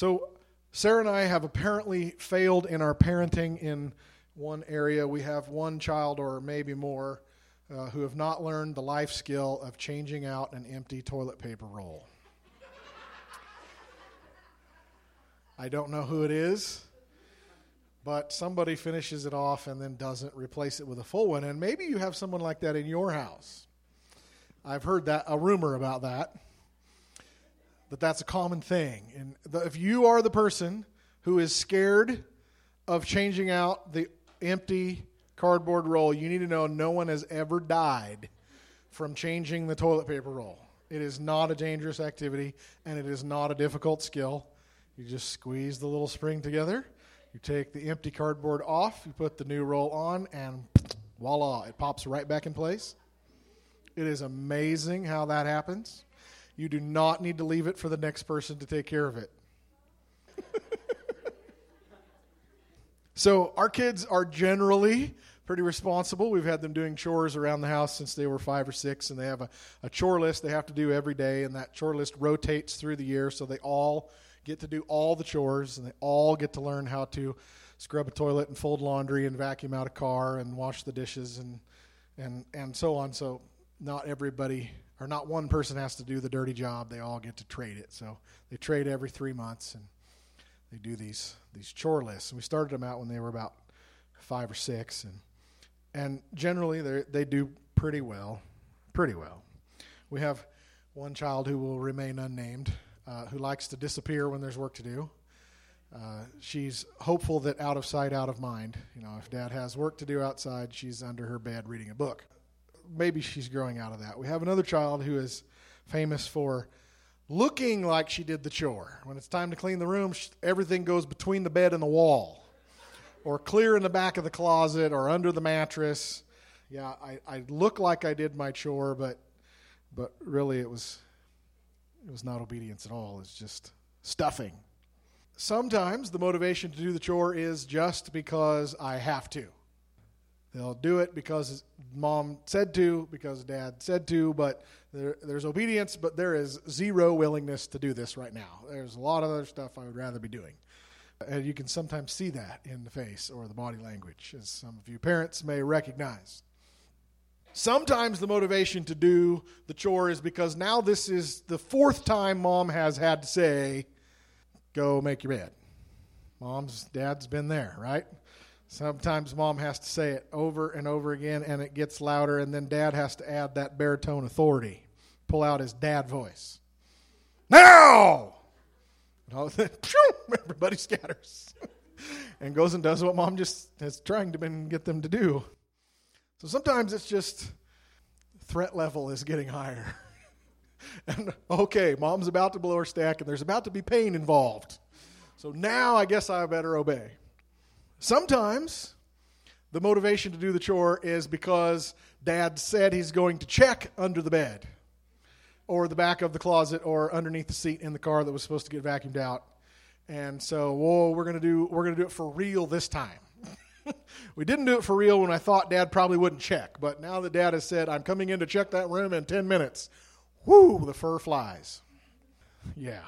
So, Sarah and I have apparently failed in our parenting in one area. We have one child, or maybe more, uh, who have not learned the life skill of changing out an empty toilet paper roll. I don't know who it is, but somebody finishes it off and then doesn't replace it with a full one. And maybe you have someone like that in your house. I've heard that a rumor about that that that's a common thing. And the, if you are the person who is scared of changing out the empty cardboard roll, you need to know no one has ever died from changing the toilet paper roll. It is not a dangerous activity and it is not a difficult skill. You just squeeze the little spring together, you take the empty cardboard off, you put the new roll on, and voila, it pops right back in place. It is amazing how that happens. You do not need to leave it for the next person to take care of it. so, our kids are generally pretty responsible. We've had them doing chores around the house since they were five or six, and they have a, a chore list they have to do every day, and that chore list rotates through the year, so they all get to do all the chores, and they all get to learn how to scrub a toilet and fold laundry and vacuum out a car and wash the dishes and and and so on. So not everybody or not one person has to do the dirty job. They all get to trade it. So they trade every three months and they do these these chore lists. And we started them out when they were about five or six, and and generally they they do pretty well, pretty well. We have one child who will remain unnamed, uh, who likes to disappear when there's work to do. Uh, she's hopeful that out of sight, out of mind. You know, if dad has work to do outside, she's under her bed reading a book maybe she's growing out of that. We have another child who is famous for looking like she did the chore. When it's time to clean the room, everything goes between the bed and the wall, or clear in the back of the closet, or under the mattress. Yeah, I, I look like I did my chore, but but really it was it was not obedience at all. It's just stuffing. Sometimes the motivation to do the chore is just because I have to. They'll do it because mom said to, because dad said to, but there, there's obedience, but there is zero willingness to do this right now. There's a lot of other stuff I would rather be doing. And you can sometimes see that in the face or the body language, as some of you parents may recognize. Sometimes the motivation to do the chore is because now this is the fourth time mom has had to say, Go make your bed. Mom's, dad's been there, right? Sometimes mom has to say it over and over again, and it gets louder, and then dad has to add that baritone authority, pull out his dad voice. Now! everybody scatters and goes and does what mom just is trying to get them to do. So sometimes it's just threat level is getting higher. and okay, mom's about to blow her stack, and there's about to be pain involved. So now I guess I better obey. Sometimes the motivation to do the chore is because dad said he's going to check under the bed or the back of the closet or underneath the seat in the car that was supposed to get vacuumed out. And so, whoa, we're going to do we're going to do it for real this time. we didn't do it for real when I thought dad probably wouldn't check, but now that dad has said I'm coming in to check that room in 10 minutes. Whoo, the fur flies. Yeah.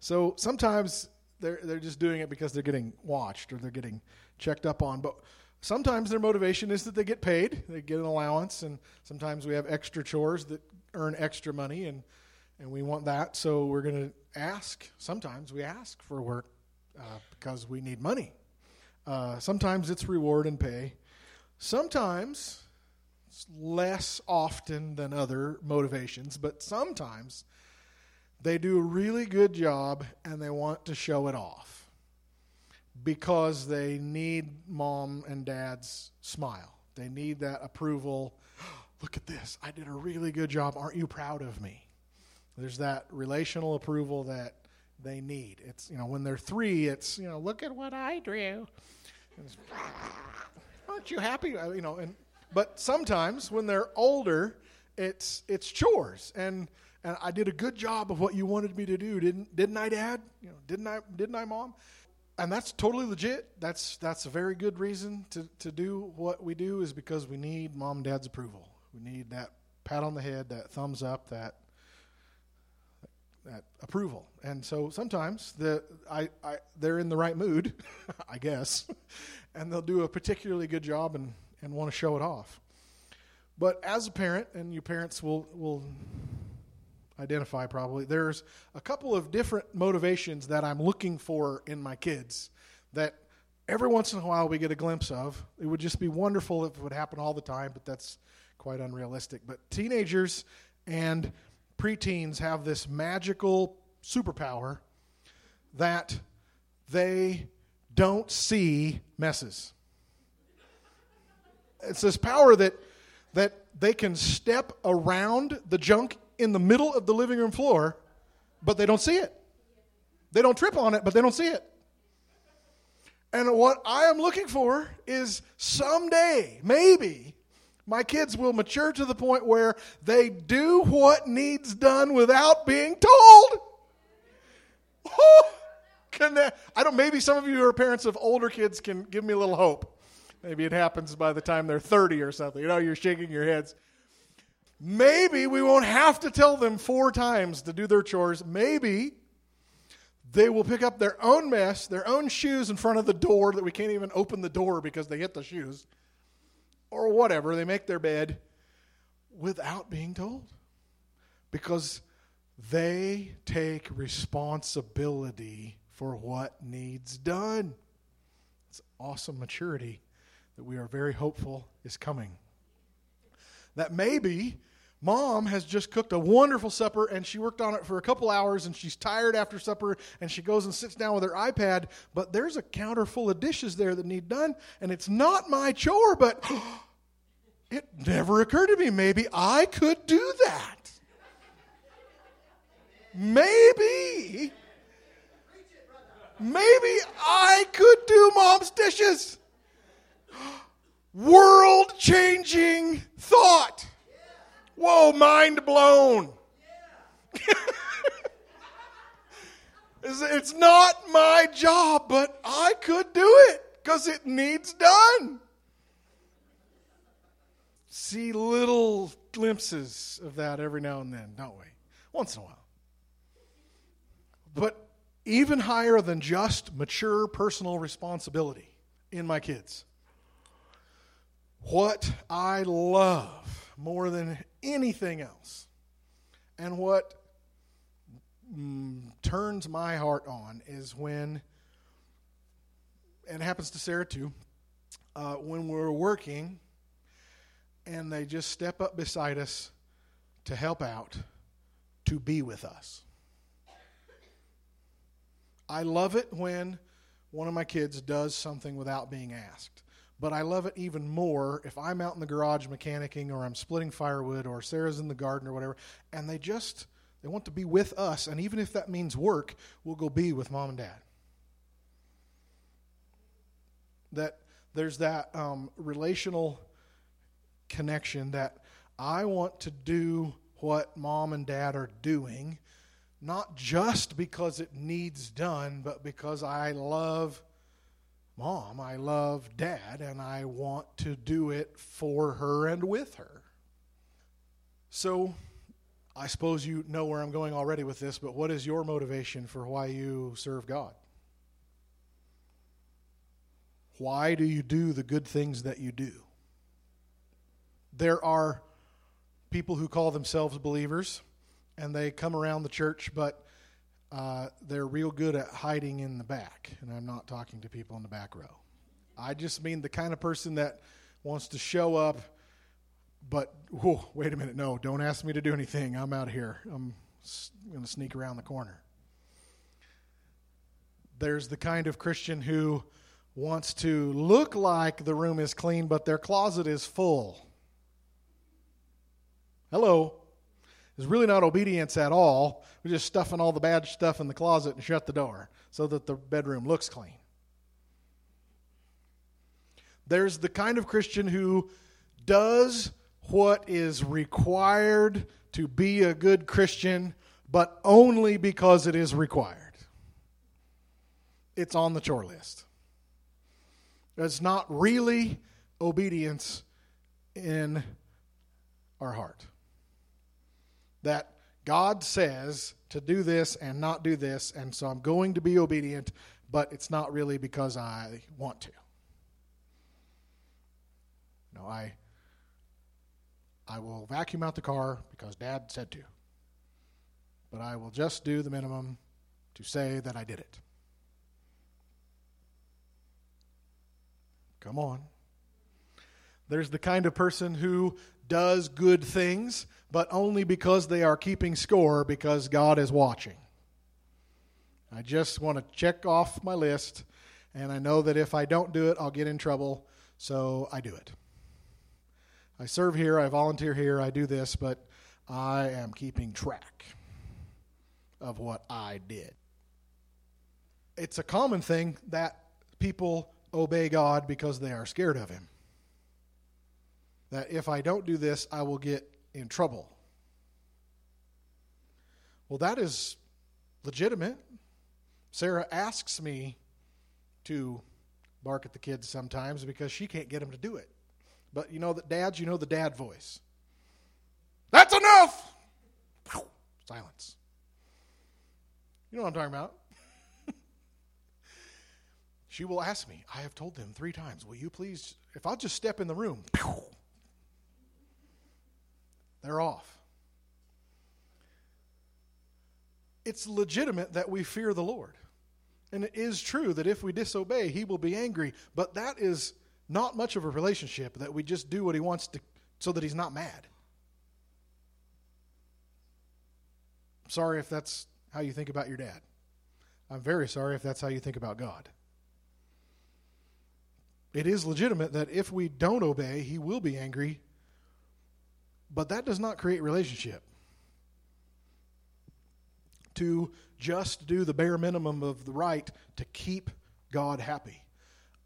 So sometimes they're they're just doing it because they're getting watched or they're getting checked up on. But sometimes their motivation is that they get paid, they get an allowance, and sometimes we have extra chores that earn extra money, and and we want that. So we're going to ask. Sometimes we ask for work uh, because we need money. Uh, sometimes it's reward and pay. Sometimes less often than other motivations, but sometimes they do a really good job and they want to show it off because they need mom and dad's smile. They need that approval. Look at this. I did a really good job. Aren't you proud of me? There's that relational approval that they need. It's, you know, when they're three, it's, you know, look at what I drew. Aren't you happy? Uh, you know, and, but sometimes when they're older, it's, it's chores. And, and I did a good job of what you wanted me to do, didn't didn't I, Dad? You know, didn't I didn't I, Mom? And that's totally legit. That's that's a very good reason to, to do what we do is because we need mom and dad's approval. We need that pat on the head, that thumbs up, that that approval. And so sometimes the I, I they're in the right mood, I guess, and they'll do a particularly good job and, and want to show it off. But as a parent, and you parents will will identify probably, there's a couple of different motivations that I'm looking for in my kids that every once in a while we get a glimpse of. It would just be wonderful if it would happen all the time, but that's quite unrealistic. But teenagers and preteens have this magical superpower that they don't see messes. It's this power that that they can step around the junk in the middle of the living room floor, but they don't see it. They don't trip on it, but they don't see it. And what I am looking for is someday, maybe, my kids will mature to the point where they do what needs done without being told. Can that, I don't. Maybe some of you who are parents of older kids can give me a little hope. Maybe it happens by the time they're 30 or something. You know, you're shaking your heads. Maybe we won't have to tell them four times to do their chores. Maybe they will pick up their own mess, their own shoes in front of the door that we can't even open the door because they hit the shoes, or whatever. They make their bed without being told because they take responsibility for what needs done. It's awesome maturity that we are very hopeful is coming. That maybe mom has just cooked a wonderful supper and she worked on it for a couple hours and she's tired after supper and she goes and sits down with her iPad, but there's a counter full of dishes there that need done and it's not my chore, but it never occurred to me maybe I could do that. Maybe. Maybe I could do mom's dishes world changing thought. Whoa, mind blown. it's not my job, but I could do it because it needs done. See little glimpses of that every now and then, don't we? Once in a while. But even higher than just mature personal responsibility in my kids what I love more than anything else, and what mm, turns my heart on is when, and it happens to Sarah too, uh, when we're working and they just step up beside us to help out, to be with us. I love it when one of my kids does something without being asked. But I love it even more if I'm out in the garage mechanicking or I'm splitting firewood or Sarah's in the garden or whatever, and they just they want to be with us, and even if that means work, we'll go be with mom and dad. That there's that um, relational connection that I want to do what mom and dad are doing, not just because it needs done, but because I love mom, I love dad, and I want to do it for her and with her. So, I suppose you know where I'm going already with this, but what is your motivation for why you serve God? Why do you do the good things that you do? There are people who call themselves believers and they come around the church, but uh, they're real good at hiding in the back. And I'm not talking to people in the back row. I just mean the kind of person that wants to show up, but whoa, wait a minute, no, don't ask me to do anything. I'm out here. I'm going to sneak around the corner. There's the kind of Christian who wants to look like the room is clean, but their closet is full. Hello. It's really not obedience at all. We're just stuffing all the bad stuff in the closet and shut the door so that the bedroom looks clean. There's the kind of Christian who does what is required to be a good Christian, but only because it is required. It's on the chore list. It's not really obedience in our heart. That God says to do this and not do this, and so I'm going to be obedient, but it's not really because I want to. No, I I will vacuum out the car because dad said to. But I will just do the minimum to say that I did it. Come on. There's the kind of person who does good things, but only because they are keeping score because God is watching. I just want to check off my list, and I know that if I don't do it, I'll get in trouble, so I do it. I serve here, I volunteer here, I do this, but I am keeping track of what I did. It's a common thing that people obey God because they are scared of Him. That if I don't do this, I will get in trouble. Well, that is legitimate. Sarah asks me to bark at the kids sometimes because she can't get them to do it. But you know that dads, you know the dad voice. That's enough! Silence. You know what I'm talking about? she will ask me, I have told them three times, will you please, if I'll just step in the room, they're off. It's legitimate that we fear the Lord. And it is true that if we disobey, he will be angry. But that is not much of a relationship that we just do what he wants to so that he's not mad. I'm sorry if that's how you think about your dad. I'm very sorry if that's how you think about God. It is legitimate that if we don't obey, he will be angry, but that does not create relationship. To just do the bare minimum of the right to keep God happy.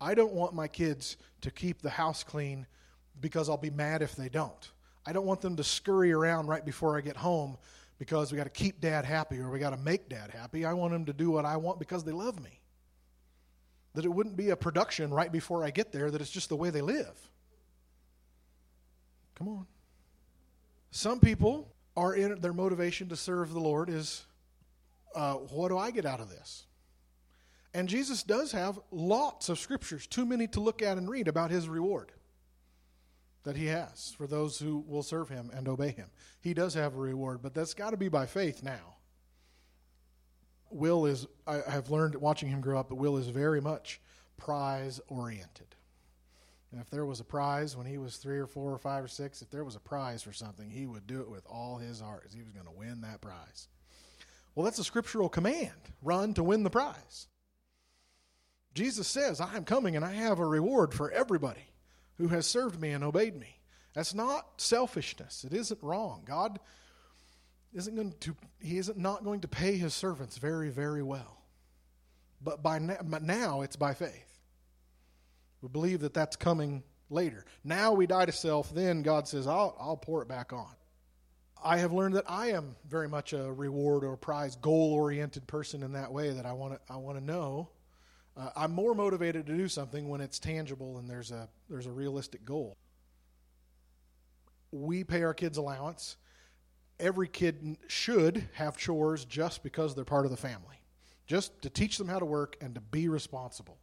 I don't want my kids to keep the house clean because I'll be mad if they don't. I don't want them to scurry around right before I get home because we got to keep dad happy or we got to make dad happy. I want them to do what I want because they love me. That it wouldn't be a production right before I get there, that it's just the way they live. Come on. Some people are in their motivation to serve the Lord is uh, what do I get out of this? And Jesus does have lots of scriptures, too many to look at and read about his reward that he has for those who will serve him and obey him. He does have a reward, but that's got to be by faith now. Will is, I have learned watching him grow up, that Will is very much prize oriented. And if there was a prize when he was three or four or five or six, if there was a prize for something, he would do it with all his heart, as he was going to win that prize. Well, that's a scriptural command run to win the prize. Jesus says, I am coming and I have a reward for everybody who has served me and obeyed me. That's not selfishness. It isn't wrong. God isn't going to he isn't not going to pay his servants very very well. But by now, now it's by faith. We believe that that's coming later. Now we die to self, then God says, I'll, I'll pour it back on. I have learned that I am very much a reward or prize goal oriented person in that way that I want to I want to know uh, I'm more motivated to do something when it's tangible and there's a there's a realistic goal. We pay our kids allowance. Every kid should have chores just because they're part of the family, just to teach them how to work and to be responsible.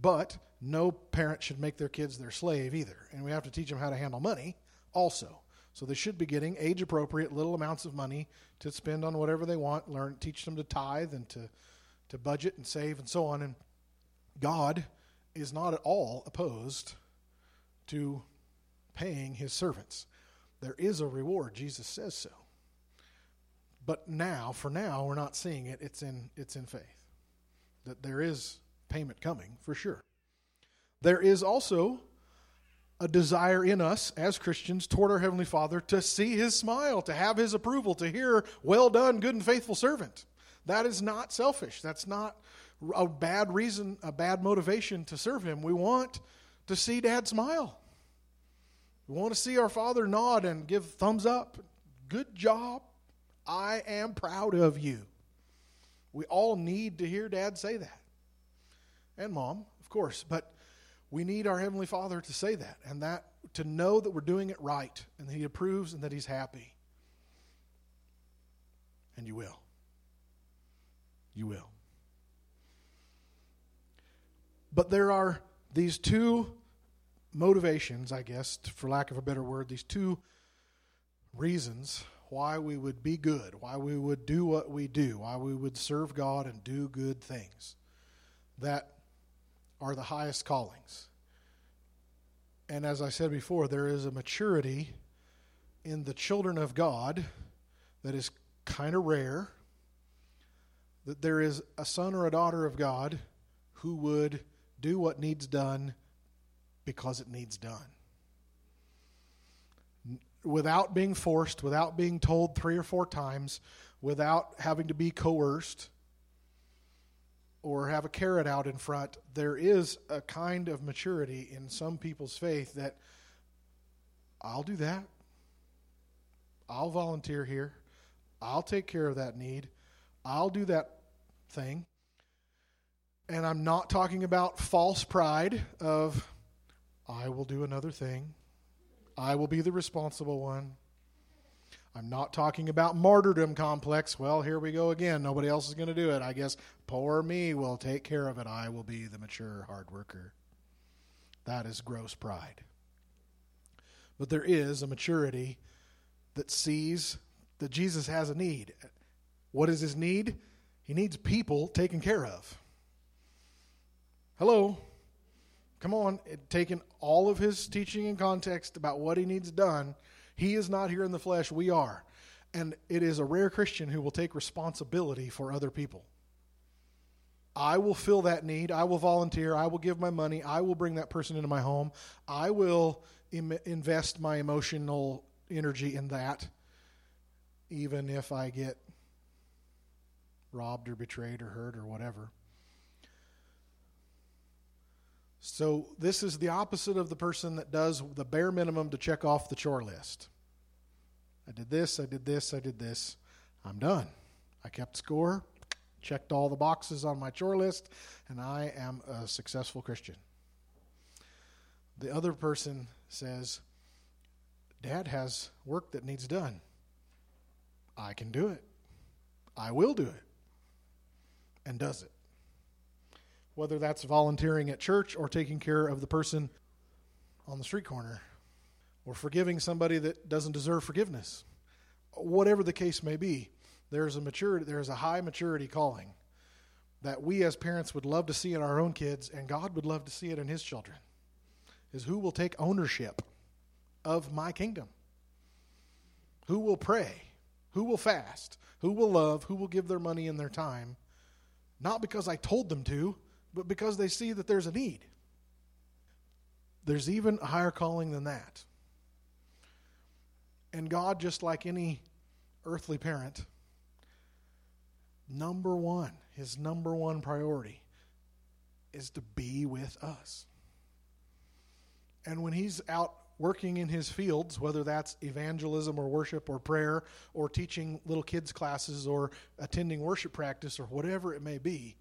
But no parent should make their kids their slave either, and we have to teach them how to handle money also. So they should be getting age appropriate little amounts of money to spend on whatever they want. Learn, teach them to tithe and to to budget and save and so on. And God is not at all opposed to paying his servants. There is a reward, Jesus says so. But now, for now, we're not seeing it. It's in it's in faith. That there is payment coming, for sure. There is also a desire in us as Christians toward our Heavenly Father to see His smile, to have His approval, to hear, Well done, good and faithful servant. That is not selfish. That's not a bad reason, a bad motivation to serve Him. We want to see Dad smile. We want to see our Father nod and give thumbs up. Good job. I am proud of you. We all need to hear Dad say that. And Mom, of course. But we need our Heavenly Father to say that and that to know that we're doing it right and that He approves and that He's happy. And you will. You will. But there are these two motivations, I guess, for lack of a better word, these two reasons why we would be good, why we would do what we do, why we would serve God and do good things that are the highest callings. And as I said before, there is a maturity in the children of God that is kind of rare. That there is a son or a daughter of God who would do what needs done because it needs done. Without being forced, without being told three or four times, without having to be coerced or have a carrot out in front, there is a kind of maturity in some people's faith that I'll do that. I'll volunteer here. I'll take care of that need. I'll do that thing. And I'm not talking about false pride of I will do another thing. I will be the responsible one. I'm not talking about martyrdom complex. Well, here we go again. Nobody else is going to do it. I guess poor me will take care of it. I will be the mature hard worker. That is gross pride. But there is a maturity that sees that Jesus has a need. What is his need? He needs people taken care of. Hello. Come on, taking all of his teaching and context about what he needs done, he is not here in the flesh, we are. And it is a rare Christian who will take responsibility for other people. I will fill that need. I will volunteer. I will give my money. I will bring that person into my home. I will Im- invest my emotional energy in that, even if I get robbed or betrayed or hurt or whatever. So, this is the opposite of the person that does the bare minimum to check off the chore list. I did this, I did this, I did this. I'm done. I kept score, checked all the boxes on my chore list, and I am a successful Christian. The other person says, Dad has work that needs done. I can do it. I will do it. And does it whether that's volunteering at church or taking care of the person on the street corner or forgiving somebody that doesn't deserve forgiveness. Whatever the case may be, there's a maturity there's a high maturity calling that we as parents would love to see in our own kids and God would love to see it in his children. Is who will take ownership of my kingdom? Who will pray? Who will fast? Who will love? Who will give their money and their time? Not because I told them to, but because they see that there's a need. There's even a higher calling than that. And God, just like any earthly parent, number one, his number one priority is to be with us. And when he's out working in his fields, whether that's evangelism or worship or prayer or teaching little kids' classes or attending worship practice or whatever it may be,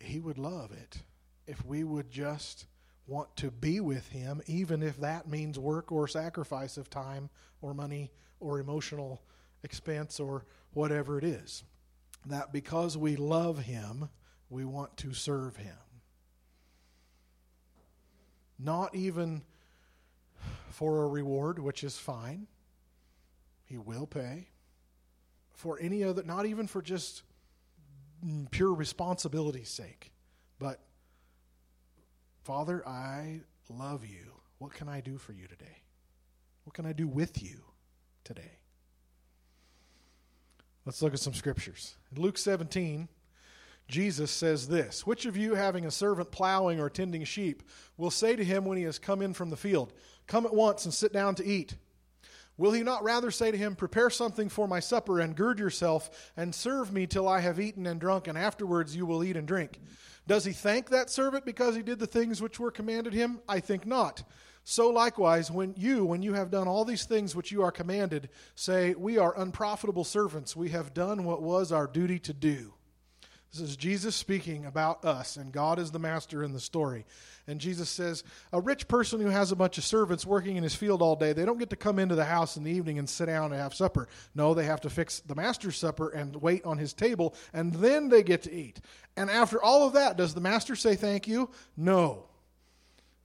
he would love it if we would just want to be with Him, even if that means work or sacrifice of time or money or emotional expense or whatever it is. That because we love Him, we want to serve Him. Not even for a reward, which is fine. He will pay. For any other, not even for just Mm, pure responsibility's sake. But, Father, I love you. What can I do for you today? What can I do with you today? Let's look at some scriptures. In Luke 17, Jesus says this Which of you, having a servant plowing or tending sheep, will say to him when he has come in from the field, Come at once and sit down to eat? Will he not rather say to him, Prepare something for my supper, and gird yourself, and serve me till I have eaten and drunk, and afterwards you will eat and drink? Does he thank that servant because he did the things which were commanded him? I think not. So likewise, when you, when you have done all these things which you are commanded, say, We are unprofitable servants, we have done what was our duty to do. This is Jesus speaking about us, and God is the master in the story. And Jesus says, A rich person who has a bunch of servants working in his field all day, they don't get to come into the house in the evening and sit down and have supper. No, they have to fix the master's supper and wait on his table, and then they get to eat. And after all of that, does the master say thank you? No.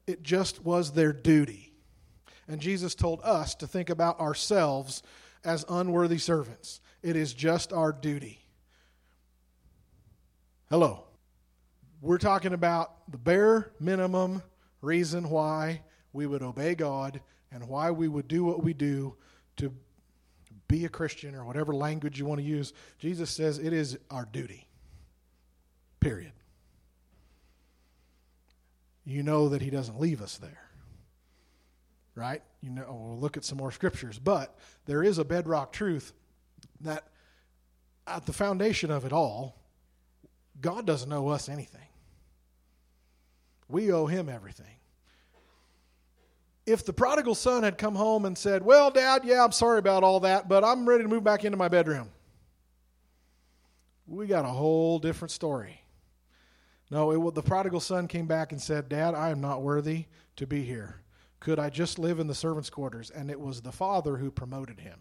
It just was their duty. And Jesus told us to think about ourselves as unworthy servants. It is just our duty. Hello. We're talking about the bare minimum reason why we would obey God and why we would do what we do to be a Christian or whatever language you want to use. Jesus says it is our duty. Period. You know that He doesn't leave us there. Right? You know, oh, we'll look at some more scriptures. But there is a bedrock truth that at the foundation of it all God doesn't owe us anything. We owe him everything. If the prodigal son had come home and said, Well, Dad, yeah, I'm sorry about all that, but I'm ready to move back into my bedroom, we got a whole different story. No, it, the prodigal son came back and said, Dad, I am not worthy to be here. Could I just live in the servants' quarters? And it was the father who promoted him.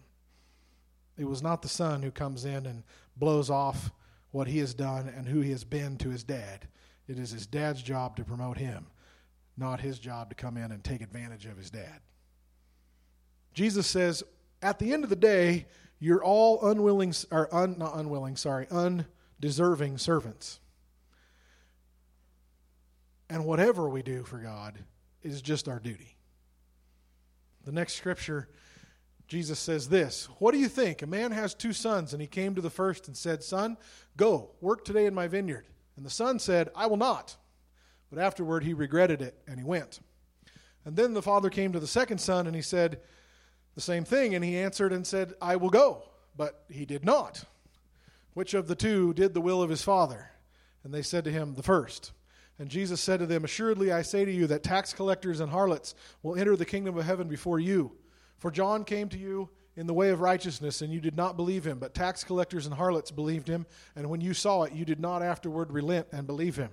It was not the son who comes in and blows off what he has done and who he has been to his dad. It is his dad's job to promote him, not his job to come in and take advantage of his dad. Jesus says, at the end of the day, you're all unwilling, or un, not unwilling, sorry, undeserving servants. And whatever we do for God is just our duty. The next scripture Jesus says this What do you think? A man has two sons, and he came to the first and said, Son, go, work today in my vineyard. And the son said, I will not. But afterward he regretted it, and he went. And then the father came to the second son, and he said the same thing, and he answered and said, I will go. But he did not. Which of the two did the will of his father? And they said to him, The first. And Jesus said to them, Assuredly I say to you that tax collectors and harlots will enter the kingdom of heaven before you. For John came to you in the way of righteousness, and you did not believe him, but tax collectors and harlots believed him, and when you saw it, you did not afterward relent and believe him.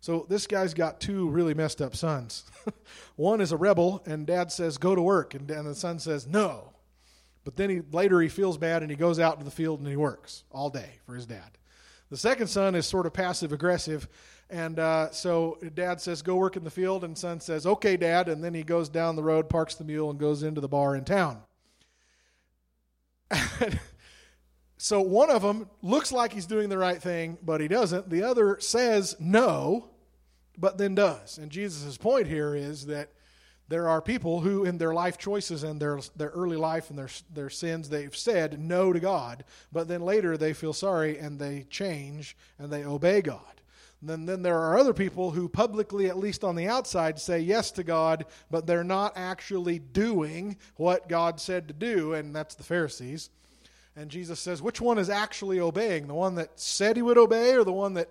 So this guy's got two really messed up sons. One is a rebel, and dad says, Go to work, and, the son says, No. But then he, later he feels bad and he goes out to the field and he works all day for his dad. The second son is sort of passive aggressive and uh, so dad says, Go work in the field. And son says, Okay, dad. And then he goes down the road, parks the mule, and goes into the bar in town. so one of them looks like he's doing the right thing, but he doesn't. The other says no, but then does. And Jesus' point here is that there are people who, in their life choices and their, their early life and their, their sins, they've said no to God, but then later they feel sorry and they change and they obey God. Then, then there are other people who publicly, at least on the outside, say yes to God, but they're not actually doing what God said to do, and that's the Pharisees. And Jesus says, which one is actually obeying? The one that said he would obey or the one that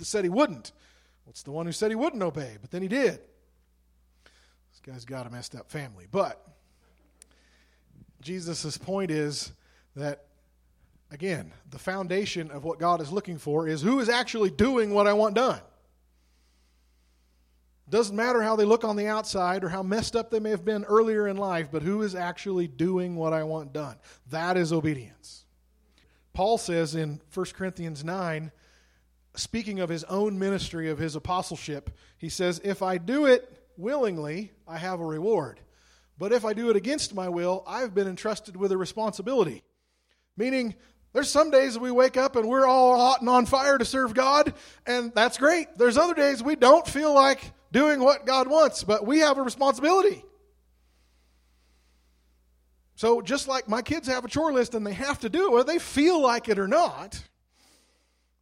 said he wouldn't? Well, it's the one who said he wouldn't obey, but then he did. Guy's got a messed up family. But Jesus' point is that Again, the foundation of what God is looking for is who is actually doing what I want done. Doesn't matter how they look on the outside or how messed up they may have been earlier in life, but who is actually doing what I want done. That is obedience. Paul says in 1 Corinthians 9, speaking of his own ministry, of his apostleship, he says, If I do it willingly, I have a reward. But if I do it against my will, I've been entrusted with a responsibility. Meaning, there's some days we wake up and we're all hot and on fire to serve God, and that's great. There's other days we don't feel like doing what God wants, but we have a responsibility. So, just like my kids have a chore list and they have to do it, whether they feel like it or not,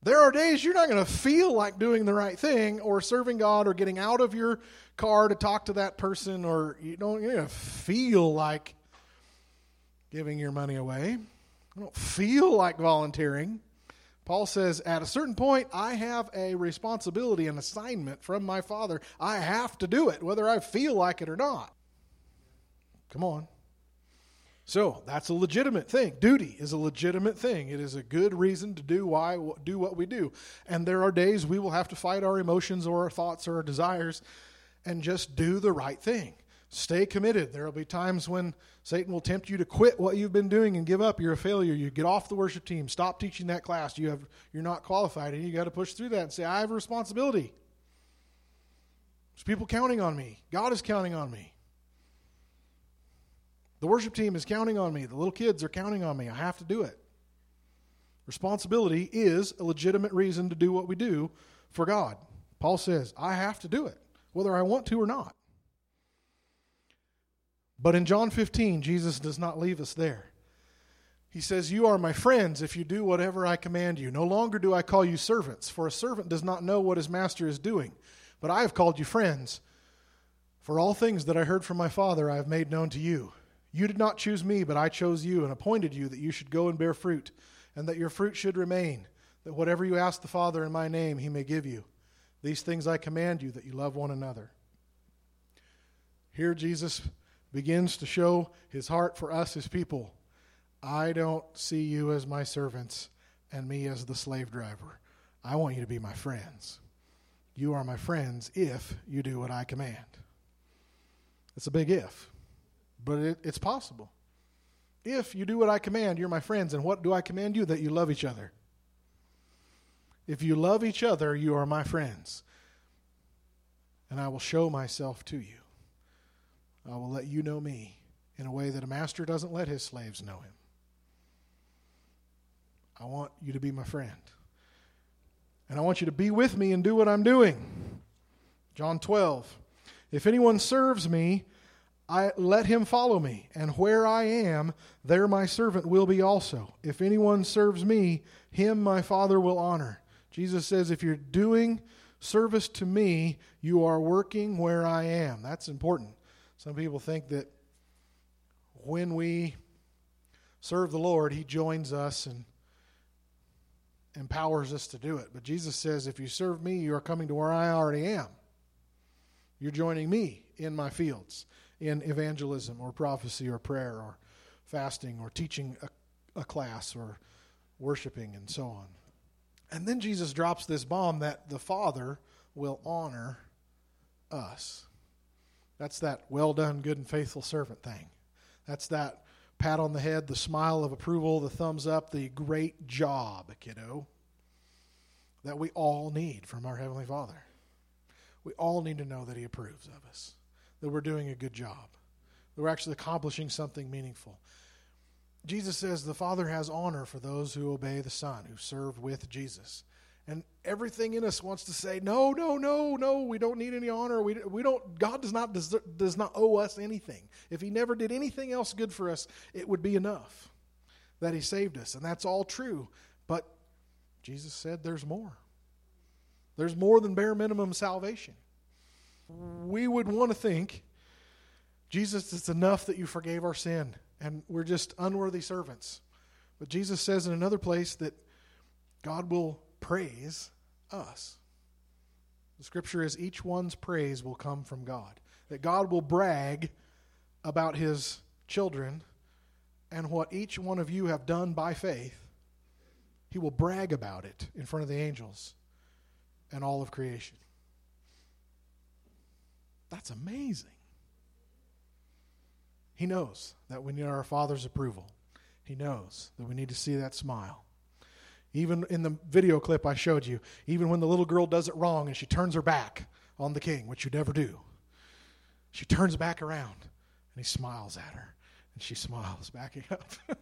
there are days you're not going to feel like doing the right thing or serving God or getting out of your car to talk to that person or you don't, you're going to feel like giving your money away. I don't feel like volunteering. Paul says, at a certain point, I have a responsibility, an assignment from my Father. I have to do it, whether I feel like it or not. Come on. So that's a legitimate thing. Duty is a legitimate thing. It is a good reason to do why do what we do. And there are days we will have to fight our emotions or our thoughts or our desires and just do the right thing. Stay committed. There will be times when Satan will tempt you to quit what you've been doing and give up. You're a failure. You get off the worship team. Stop teaching that class. You have you're not qualified and you got to push through that and say I have a responsibility. There's people counting on me. God is counting on me. The worship team is counting on me. The little kids are counting on me. I have to do it. Responsibility is a legitimate reason to do what we do for God. Paul says, I have to do it, whether I want to or not. But in John 15, Jesus does not leave us there. He says, You are my friends if you do whatever I command you. No longer do I call you servants, for a servant does not know what his master is doing. But I have called you friends. For all things that I heard from my Father I have made known to you. You did not choose me, but I chose you and appointed you that you should go and bear fruit, and that your fruit should remain, that whatever you ask the Father in my name, he may give you. These things I command you, that you love one another. Here Jesus begins to show his heart for us, his people. I don't see you as my servants and me as the slave driver. I want you to be my friends. You are my friends if you do what I command. It's a big if but it, it's possible. If you do what I command, you're my friends. And what do I command you? That you love each other. If you love each other, you are my friends. And I will show myself to you. I will let you know me in a way that a master doesn't let his slaves know him. I want you to be my friend. And I want you to be with me and do what I'm doing. John 12. If anyone serves me, I let him follow me, and where I am, there my servant will be also. If anyone serves me, him my Father will honor. Jesus says, if you're doing service to me, you are working where I am. That's important. Some people think that when we serve the Lord, he joins us and empowers us to do it. But Jesus says, if you serve me, you are coming to where I already am. You're joining me in my fields in evangelism or prophecy or prayer or fasting or teaching a, a class or worshiping and so on. And then Jesus drops this bomb that the Father will honor us. That's that well done, good and faithful servant thing. That's that pat on the head, the smile of approval, the thumbs up, the great job, kiddo, that we all need from our Heavenly Father. We all need to know that He approves of us that we're doing a good job, that we're actually accomplishing something meaningful. Jesus says the Father has honor for those who obey the Son, who serve with Jesus. And everything in us wants to say, no, no, no, no, we don't need any honor. We, we don't, God does not, does, does not owe us anything. If He never did anything else good for us, it would be enough that He saved us. And that's all true. But Jesus said there's more. There's more than bare minimum salvation we would want to think, Jesus, it's enough that you forgave our sin, and we're just unworthy servants. But Jesus says in another place that God will praise us. The scripture is each one's praise will come from God. That God will brag about his children and what each one of you have done by faith. He will brag about it in front of the angels and all of creation. That's amazing. He knows that we need our Father's approval. He knows that we need to see that smile. Even in the video clip I showed you, even when the little girl does it wrong and she turns her back on the king, which you never do, she turns back around and he smiles at her. And she smiles, backing up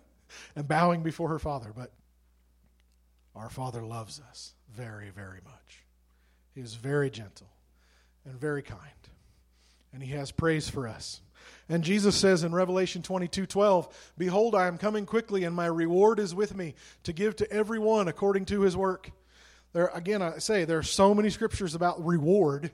and bowing before her father. But our Father loves us very, very much. He is very gentle and very kind and he has praise for us. And Jesus says in Revelation 22 12, Behold, I am coming quickly, and my reward is with me to give to everyone according to his work. There, again, I say there are so many scriptures about reward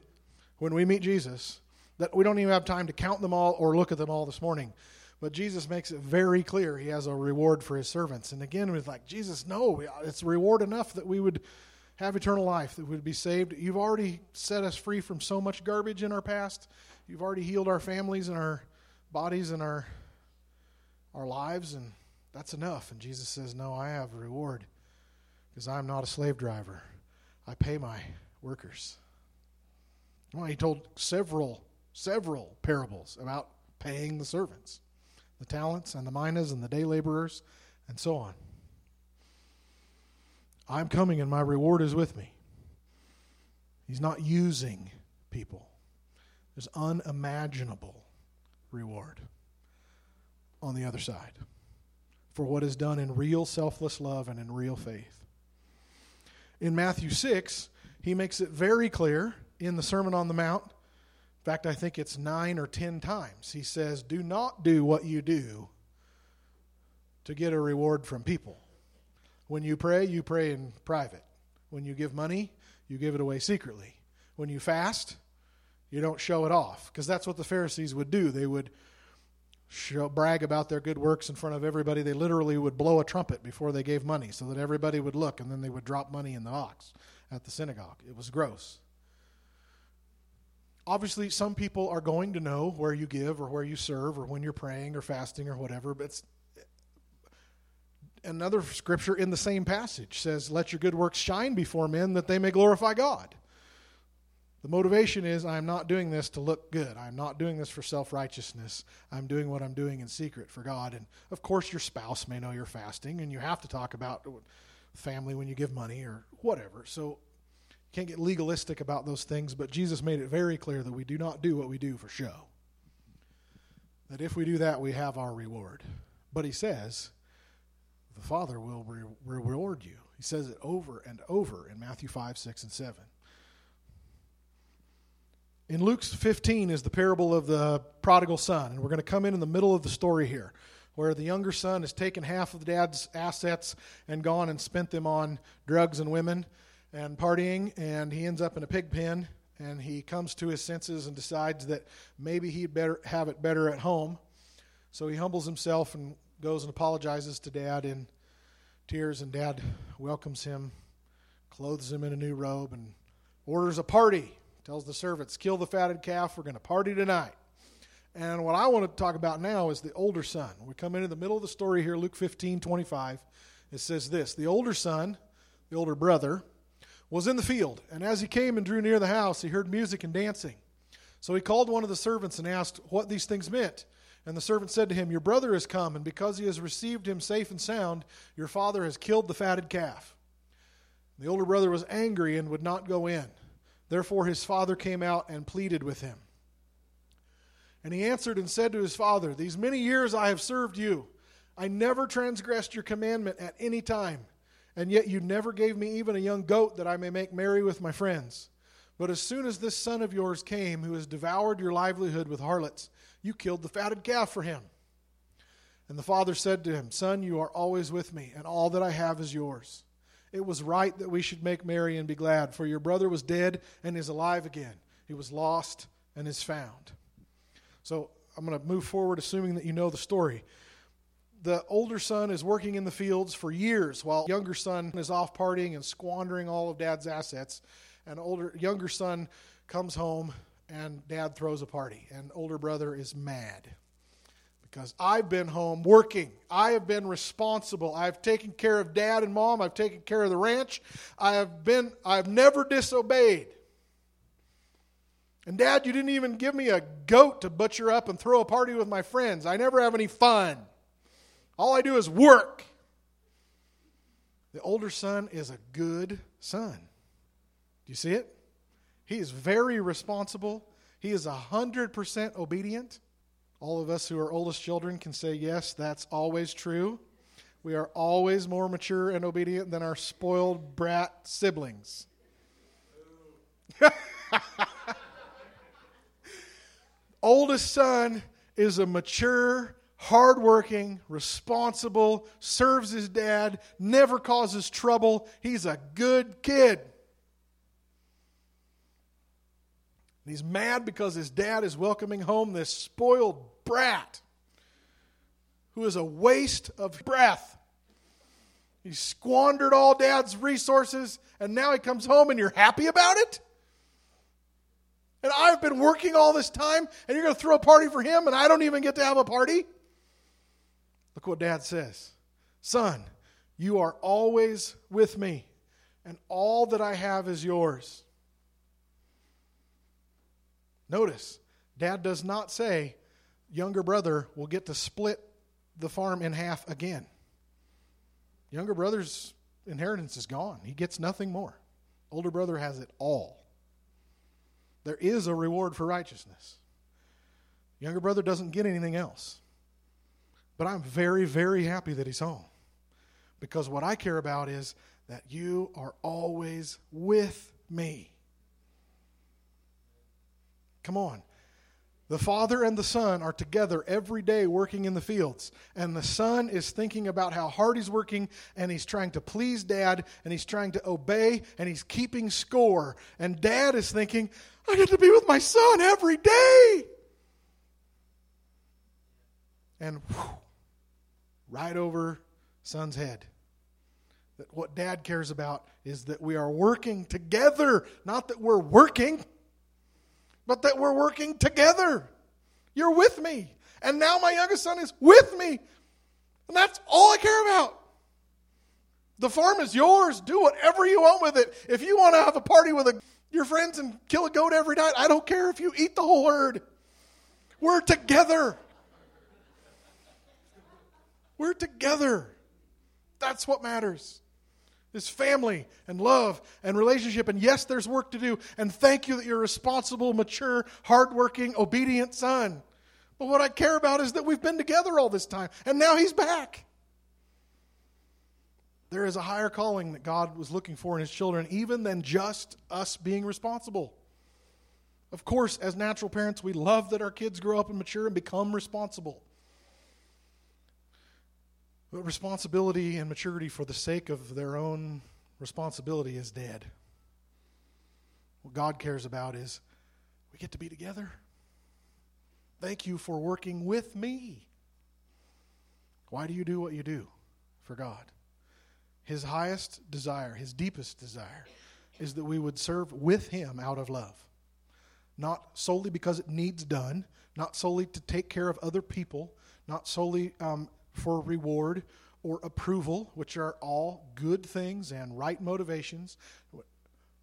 when we meet Jesus that we don't even have time to count them all or look at them all this morning. But Jesus makes it very clear he has a reward for his servants. And again, it's like, Jesus, no, it's reward enough that we would have eternal life, that we would be saved. You've already set us free from so much garbage in our past You've already healed our families and our bodies and our our lives and that's enough. And Jesus says, No, I have a reward because I'm not a slave driver. I pay my workers. Well, he told several, several parables about paying the servants, the talents and the minas and the day laborers, and so on. I'm coming and my reward is with me. He's not using people. Unimaginable reward on the other side for what is done in real selfless love and in real faith. In Matthew 6, he makes it very clear in the Sermon on the Mount. In fact, I think it's nine or ten times. He says, Do not do what you do to get a reward from people. When you pray, you pray in private. When you give money, you give it away secretly. When you fast, you don't show it off because that's what the Pharisees would do. They would show, brag about their good works in front of everybody. They literally would blow a trumpet before they gave money so that everybody would look, and then they would drop money in the box at the synagogue. It was gross. Obviously, some people are going to know where you give or where you serve or when you're praying or fasting or whatever, but it's another scripture in the same passage says, Let your good works shine before men that they may glorify God. The motivation is I'm not doing this to look good. I'm not doing this for self righteousness. I'm doing what I'm doing in secret for God. And of course, your spouse may know you're fasting, and you have to talk about family when you give money or whatever. So you can't get legalistic about those things, but Jesus made it very clear that we do not do what we do for show. That if we do that, we have our reward. But he says, the Father will re- reward you. He says it over and over in Matthew 5, 6, and 7. In Luke 15 is the parable of the prodigal son, and we're going to come in in the middle of the story here, where the younger son has taken half of the dad's assets and gone and spent them on drugs and women and partying, and he ends up in a pig pen, and he comes to his senses and decides that maybe he'd better have it better at home. So he humbles himself and goes and apologizes to dad in tears, and dad welcomes him, clothes him in a new robe, and orders a party tells the servants, Kill the fatted calf, we're going to party tonight. And what I want to talk about now is the older son. We come into the middle of the story here, Luke 15 25. It says this The older son, the older brother, was in the field, and as he came and drew near the house, he heard music and dancing. So he called one of the servants and asked what these things meant. And the servant said to him, Your brother has come, and because he has received him safe and sound, your father has killed the fatted calf. The older brother was angry and would not go in. Therefore his father came out and pleaded with him. And he answered and said to his father, These many years I have served you. I never transgressed your commandment at any time, and yet you never gave me even a young goat that I may make merry with my friends. But as soon as this son of yours came, who has devoured your livelihood with harlots, you killed the fatted calf for him. And the father said to him, Son, you are always with me, and all that I have is yours. It was right that we should make merry and be glad, for your brother was dead and is alive again. He was lost and is found. So I'm going to move forward, assuming that you know the story. The older son is working in the fields for years, while younger son is off partying and squandering all of dad's assets. And older younger son comes home and dad throws a party, and older brother is mad because I've been home working. I have been responsible. I've taken care of dad and mom. I've taken care of the ranch. I have been I've never disobeyed. And dad, you didn't even give me a goat to butcher up and throw a party with my friends. I never have any fun. All I do is work. The older son is a good son. Do you see it? He is very responsible. He is 100% obedient. All of us who are oldest children can say, yes, that's always true. We are always more mature and obedient than our spoiled brat siblings. oldest son is a mature, hardworking, responsible, serves his dad, never causes trouble. He's a good kid. He's mad because his dad is welcoming home this spoiled brat who is a waste of breath. He squandered all dad's resources, and now he comes home and you're happy about it? And I've been working all this time, and you're going to throw a party for him, and I don't even get to have a party? Look what dad says Son, you are always with me, and all that I have is yours. Notice, dad does not say, younger brother will get to split the farm in half again. Younger brother's inheritance is gone. He gets nothing more. Older brother has it all. There is a reward for righteousness. Younger brother doesn't get anything else. But I'm very, very happy that he's home. Because what I care about is that you are always with me. Come on. The father and the son are together every day working in the fields. And the son is thinking about how hard he's working and he's trying to please dad and he's trying to obey and he's keeping score. And dad is thinking, I get to be with my son every day. And whew, right over son's head. That what dad cares about is that we are working together, not that we're working but that we're working together. You're with me. And now my youngest son is with me. And that's all I care about. The farm is yours. Do whatever you want with it. If you want to have a party with a, your friends and kill a goat every night, I don't care if you eat the whole herd. We're together. We're together. That's what matters is family and love and relationship. And yes, there's work to do. And thank you that you're a responsible, mature, hardworking, obedient son. But what I care about is that we've been together all this time, and now he's back. There is a higher calling that God was looking for in his children, even than just us being responsible. Of course, as natural parents, we love that our kids grow up and mature and become responsible. But responsibility and maturity for the sake of their own responsibility is dead. What God cares about is we get to be together. Thank you for working with me. Why do you do what you do for God? His highest desire, his deepest desire, is that we would serve with him out of love. Not solely because it needs done, not solely to take care of other people, not solely um, for reward or approval, which are all good things and right motivations.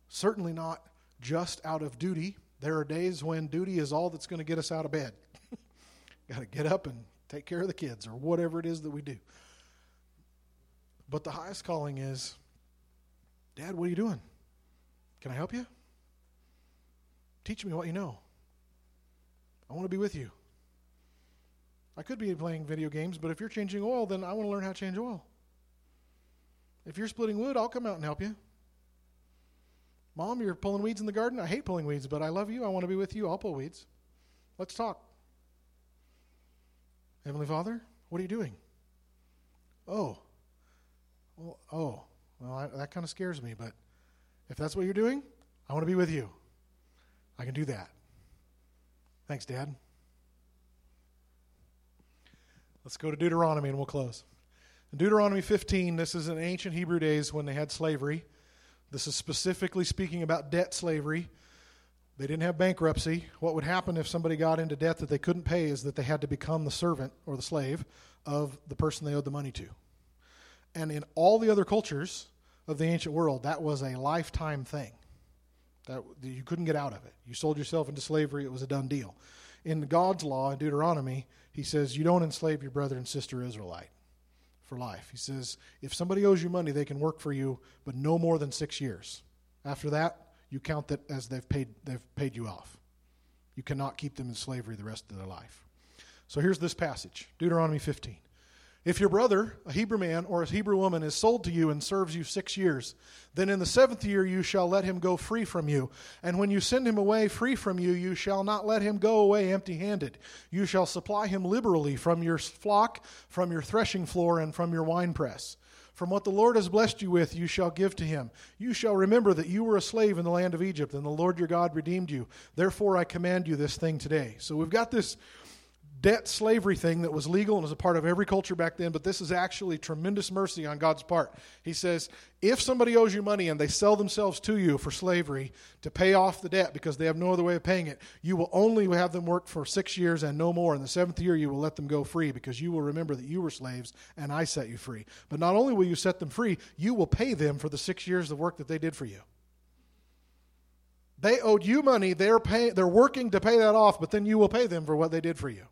Certainly not just out of duty. There are days when duty is all that's going to get us out of bed. Got to get up and take care of the kids or whatever it is that we do. But the highest calling is Dad, what are you doing? Can I help you? Teach me what you know. I want to be with you. I could be playing video games, but if you're changing oil, then I want to learn how to change oil. If you're splitting wood, I'll come out and help you. Mom, you're pulling weeds in the garden? I hate pulling weeds, but I love you. I want to be with you. I'll pull weeds. Let's talk. Heavenly Father, what are you doing? Oh. Well, oh. Well, I, that kind of scares me, but if that's what you're doing, I want to be with you. I can do that. Thanks, Dad. Let's go to Deuteronomy and we'll close. In Deuteronomy 15, this is in ancient Hebrew days when they had slavery. This is specifically speaking about debt slavery. They didn't have bankruptcy. What would happen if somebody got into debt that they couldn't pay is that they had to become the servant or the slave of the person they owed the money to. And in all the other cultures of the ancient world, that was a lifetime thing. That you couldn't get out of it. You sold yourself into slavery, it was a done deal in God's law in Deuteronomy, he says, You don't enslave your brother and sister Israelite for life. He says, If somebody owes you money, they can work for you, but no more than six years. After that, you count that as they've paid, they've paid you off. You cannot keep them in slavery the rest of their life. So here's this passage Deuteronomy 15. If your brother, a Hebrew man or a Hebrew woman, is sold to you and serves you six years, then in the seventh year you shall let him go free from you. And when you send him away free from you, you shall not let him go away empty handed. You shall supply him liberally from your flock, from your threshing floor, and from your winepress. From what the Lord has blessed you with, you shall give to him. You shall remember that you were a slave in the land of Egypt, and the Lord your God redeemed you. Therefore, I command you this thing today. So we've got this debt slavery thing that was legal and was a part of every culture back then, but this is actually tremendous mercy on God's part. He says, if somebody owes you money and they sell themselves to you for slavery to pay off the debt because they have no other way of paying it, you will only have them work for six years and no more. In the seventh year, you will let them go free because you will remember that you were slaves and I set you free. But not only will you set them free, you will pay them for the six years of work that they did for you. They owed you money. They're pay, they're working to pay that off, but then you will pay them for what they did for you.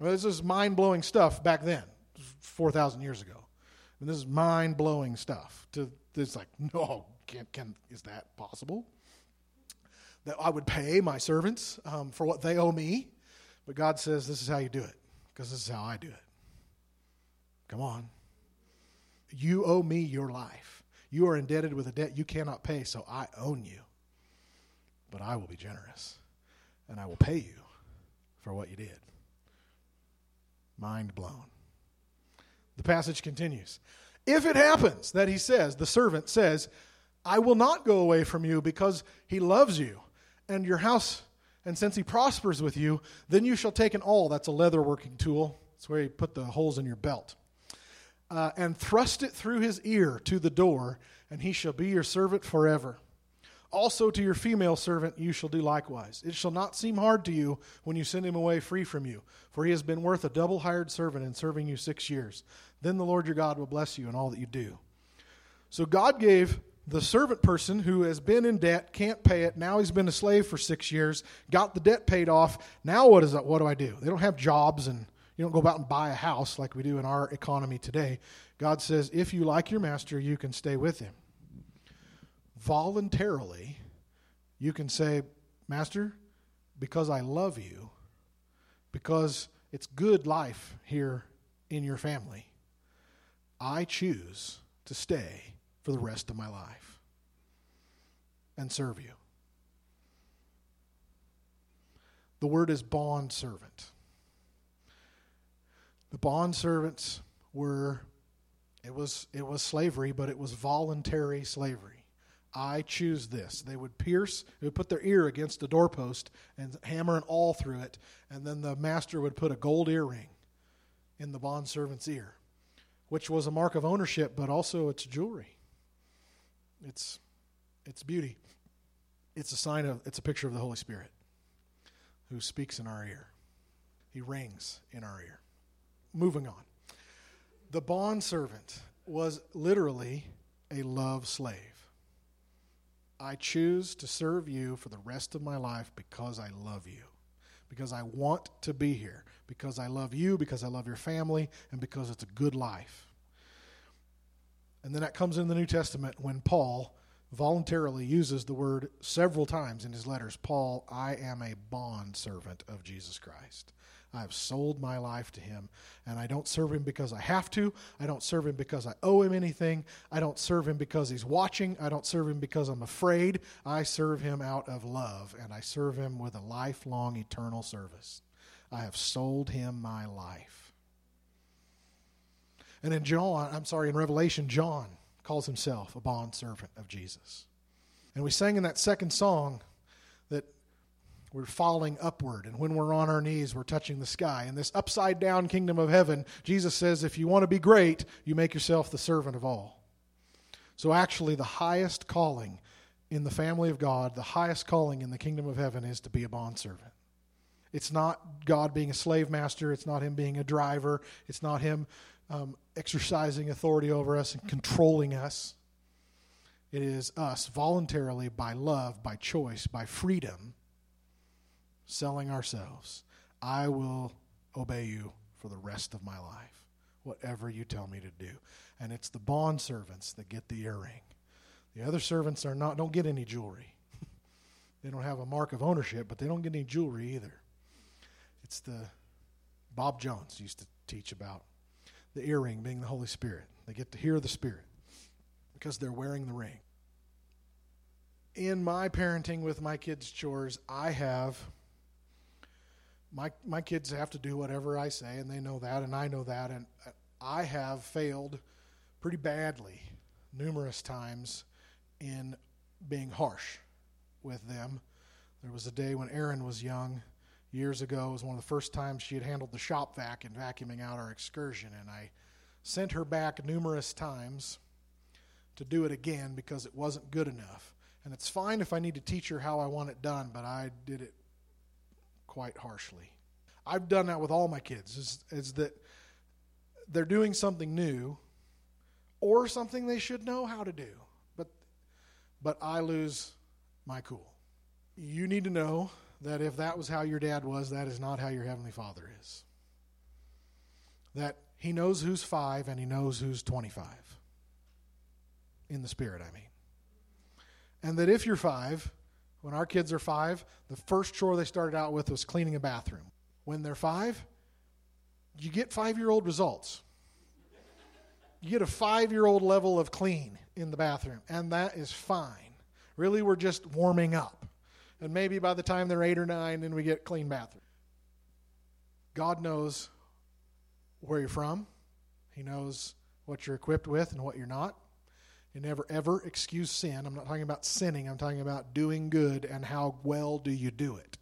Well, this is mind blowing stuff back then, four thousand years ago. And this is mind blowing stuff. To it's like, no, can, can is that possible? That I would pay my servants um, for what they owe me, but God says this is how you do it because this is how I do it. Come on, you owe me your life. You are indebted with a debt you cannot pay, so I own you but I will be generous and I will pay you for what you did. Mind blown. The passage continues. If it happens that he says, the servant says, I will not go away from you because he loves you and your house, and since he prospers with you, then you shall take an awl, that's a leather working tool, that's where you put the holes in your belt, uh, and thrust it through his ear to the door, and he shall be your servant forever. Also to your female servant you shall do likewise. It shall not seem hard to you when you send him away free from you, for he has been worth a double hired servant in serving you six years. Then the Lord your God will bless you in all that you do. So God gave the servant person who has been in debt, can't pay it, now he's been a slave for six years, got the debt paid off. Now what is that? What do I do? They don't have jobs and you don't go about and buy a house like we do in our economy today. God says, if you like your master, you can stay with him voluntarily, you can say, Master, because I love you, because it's good life here in your family, I choose to stay for the rest of my life and serve you. The word is bond servant. The bond servants were it was it was slavery, but it was voluntary slavery. I choose this. They would pierce, they would put their ear against the doorpost and hammer an awl through it, and then the master would put a gold earring in the bondservant's ear, which was a mark of ownership, but also it's jewelry. It's it's beauty. It's a sign of it's a picture of the Holy Spirit who speaks in our ear. He rings in our ear. Moving on. The bondservant was literally a love slave. I choose to serve you for the rest of my life because I love you, because I want to be here, because I love you, because I love your family, and because it's a good life. And then that comes in the New Testament when Paul voluntarily uses the word several times in his letters Paul, I am a bond servant of Jesus Christ. I have sold my life to him. And I don't serve him because I have to. I don't serve him because I owe him anything. I don't serve him because he's watching. I don't serve him because I'm afraid. I serve him out of love. And I serve him with a lifelong, eternal service. I have sold him my life. And in John, I'm sorry, in Revelation, John calls himself a bond servant of Jesus. And we sang in that second song we're falling upward. And when we're on our knees, we're touching the sky. In this upside down kingdom of heaven, Jesus says, if you want to be great, you make yourself the servant of all. So, actually, the highest calling in the family of God, the highest calling in the kingdom of heaven is to be a bondservant. It's not God being a slave master. It's not Him being a driver. It's not Him um, exercising authority over us and controlling us. It is us voluntarily, by love, by choice, by freedom, selling ourselves. I will obey you for the rest of my life, whatever you tell me to do. And it's the bond servants that get the earring. The other servants are not don't get any jewelry. they don't have a mark of ownership, but they don't get any jewelry either. It's the Bob Jones used to teach about the earring being the Holy Spirit. They get to hear the Spirit because they're wearing the ring. In my parenting with my kids' chores, I have my my kids have to do whatever I say, and they know that, and I know that, and I have failed pretty badly numerous times in being harsh with them. There was a day when Erin was young. years ago. It was one of the first times she had handled the shop vac and vacuuming out our excursion, and I sent her back numerous times to do it again because it wasn't good enough. And it's fine if I need to teach her how I want it done, but I did it quite harshly. I've done that with all my kids, is, is that they're doing something new or something they should know how to do. But, but I lose my cool. You need to know that if that was how your dad was, that is not how your Heavenly Father is. That He knows who's five and He knows who's 25. In the Spirit, I mean. And that if you're five, when our kids are five, the first chore they started out with was cleaning a bathroom. When they're five, you get five year old results. You get a five year old level of clean in the bathroom, and that is fine. Really, we're just warming up. And maybe by the time they're eight or nine, then we get clean bathroom. God knows where you're from, He knows what you're equipped with and what you're not. You never ever excuse sin. I'm not talking about sinning, I'm talking about doing good and how well do you do it.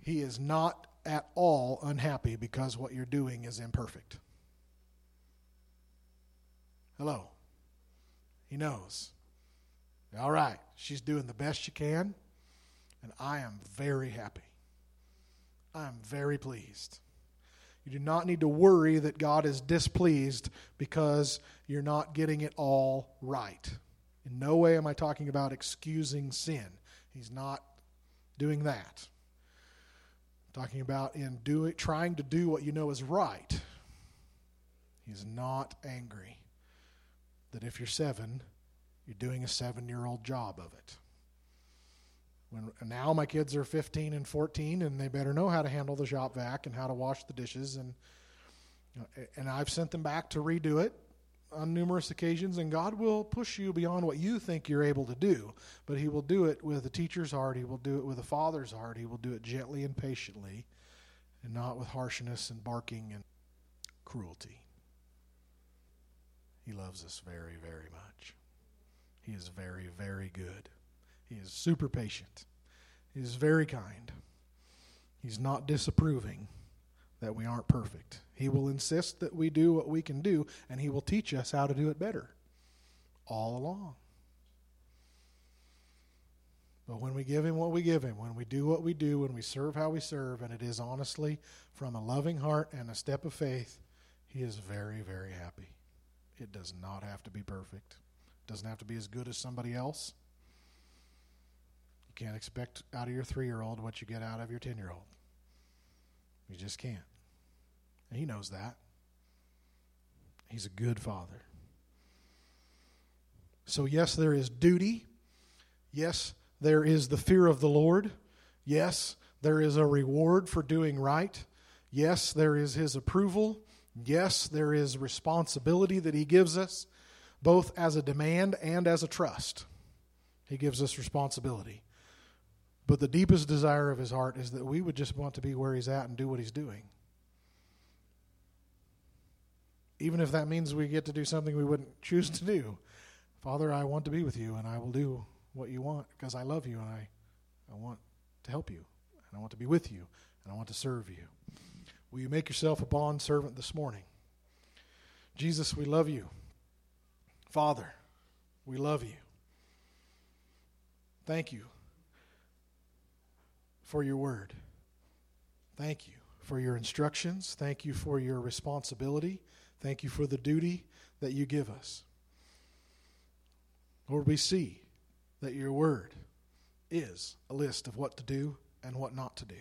He is not at all unhappy because what you're doing is imperfect. Hello. He knows. All right, she's doing the best she can, and I am very happy. I am very pleased. You do not need to worry that God is displeased because you're not getting it all right. In no way am I talking about excusing sin. He's not doing that. I'm talking about in doing trying to do what you know is right. He's not angry that if you're 7, you're doing a 7-year-old job of it. When now my kids are 15 and 14 and they better know how to handle the shop vac and how to wash the dishes and you know, and I've sent them back to redo it on numerous occasions and God will push you beyond what you think you're able to do but he will do it with a teacher's heart he will do it with a father's heart he will do it gently and patiently and not with harshness and barking and cruelty. He loves us very very much. He is very very good he is super patient. He is very kind. He's not disapproving that we aren't perfect. He will insist that we do what we can do, and He will teach us how to do it better all along. But when we give Him what we give Him, when we do what we do, when we serve how we serve, and it is honestly from a loving heart and a step of faith, He is very, very happy. It does not have to be perfect, it doesn't have to be as good as somebody else. Can't expect out of your three year old what you get out of your 10 year old. You just can't. And he knows that. He's a good father. So, yes, there is duty. Yes, there is the fear of the Lord. Yes, there is a reward for doing right. Yes, there is his approval. Yes, there is responsibility that he gives us, both as a demand and as a trust. He gives us responsibility. But the deepest desire of his heart is that we would just want to be where he's at and do what he's doing. Even if that means we get to do something we wouldn't choose to do. Father, I want to be with you and I will do what you want because I love you and I, I want to help you and I want to be with you and I want to serve you. Will you make yourself a bond servant this morning? Jesus, we love you. Father, we love you. Thank you for your word. Thank you for your instructions. Thank you for your responsibility. Thank you for the duty that you give us. Lord, we see that your word is a list of what to do and what not to do.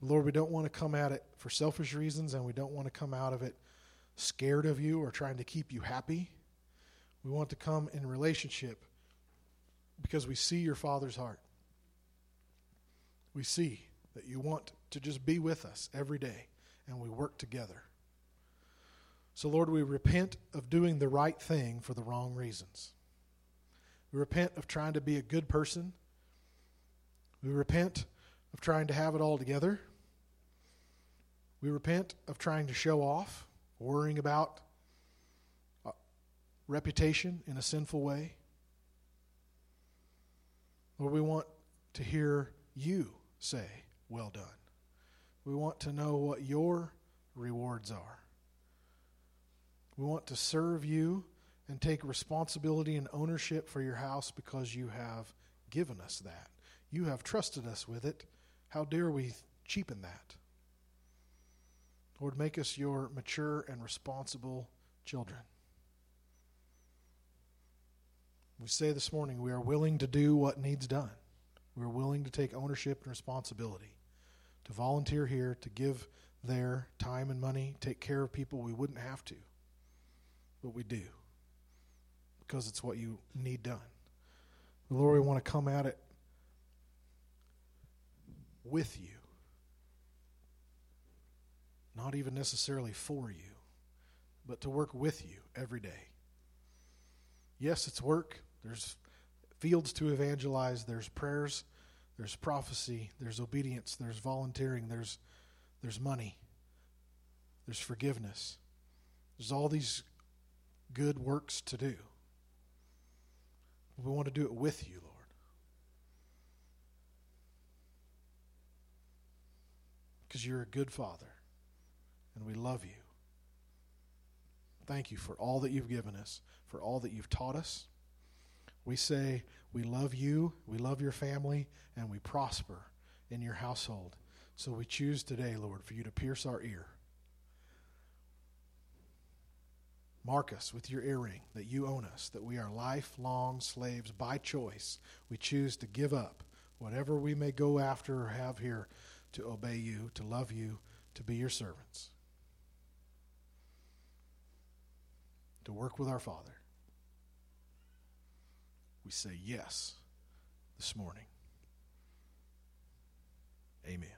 Lord, we don't want to come at it for selfish reasons and we don't want to come out of it scared of you or trying to keep you happy. We want to come in relationship because we see your Father's heart we see that you want to just be with us every day and we work together. So, Lord, we repent of doing the right thing for the wrong reasons. We repent of trying to be a good person. We repent of trying to have it all together. We repent of trying to show off, worrying about uh, reputation in a sinful way. Lord, we want to hear you say, well done. We want to know what your rewards are. We want to serve you and take responsibility and ownership for your house because you have given us that. You have trusted us with it. How dare we cheapen that? Lord, make us your mature and responsible children. We say this morning we are willing to do what needs done. We are willing to take ownership and responsibility, to volunteer here, to give their time and money, take care of people we wouldn't have to, but we do because it's what you need done. Lord, we want to come at it with you, not even necessarily for you, but to work with you every day. Yes, it's work. There's fields to evangelize, there's prayers, there's prophecy, there's obedience, there's volunteering, there's there's money. There's forgiveness. There's all these good works to do. We want to do it with you, Lord. Because you're a good Father, and we love you. Thank you for all that you've given us, for all that you've taught us. We say we love you, we love your family, and we prosper in your household. So we choose today, Lord, for you to pierce our ear. Mark us with your earring that you own us, that we are lifelong slaves by choice. We choose to give up whatever we may go after or have here to obey you, to love you, to be your servants, to work with our Father we say yes this morning. Amen.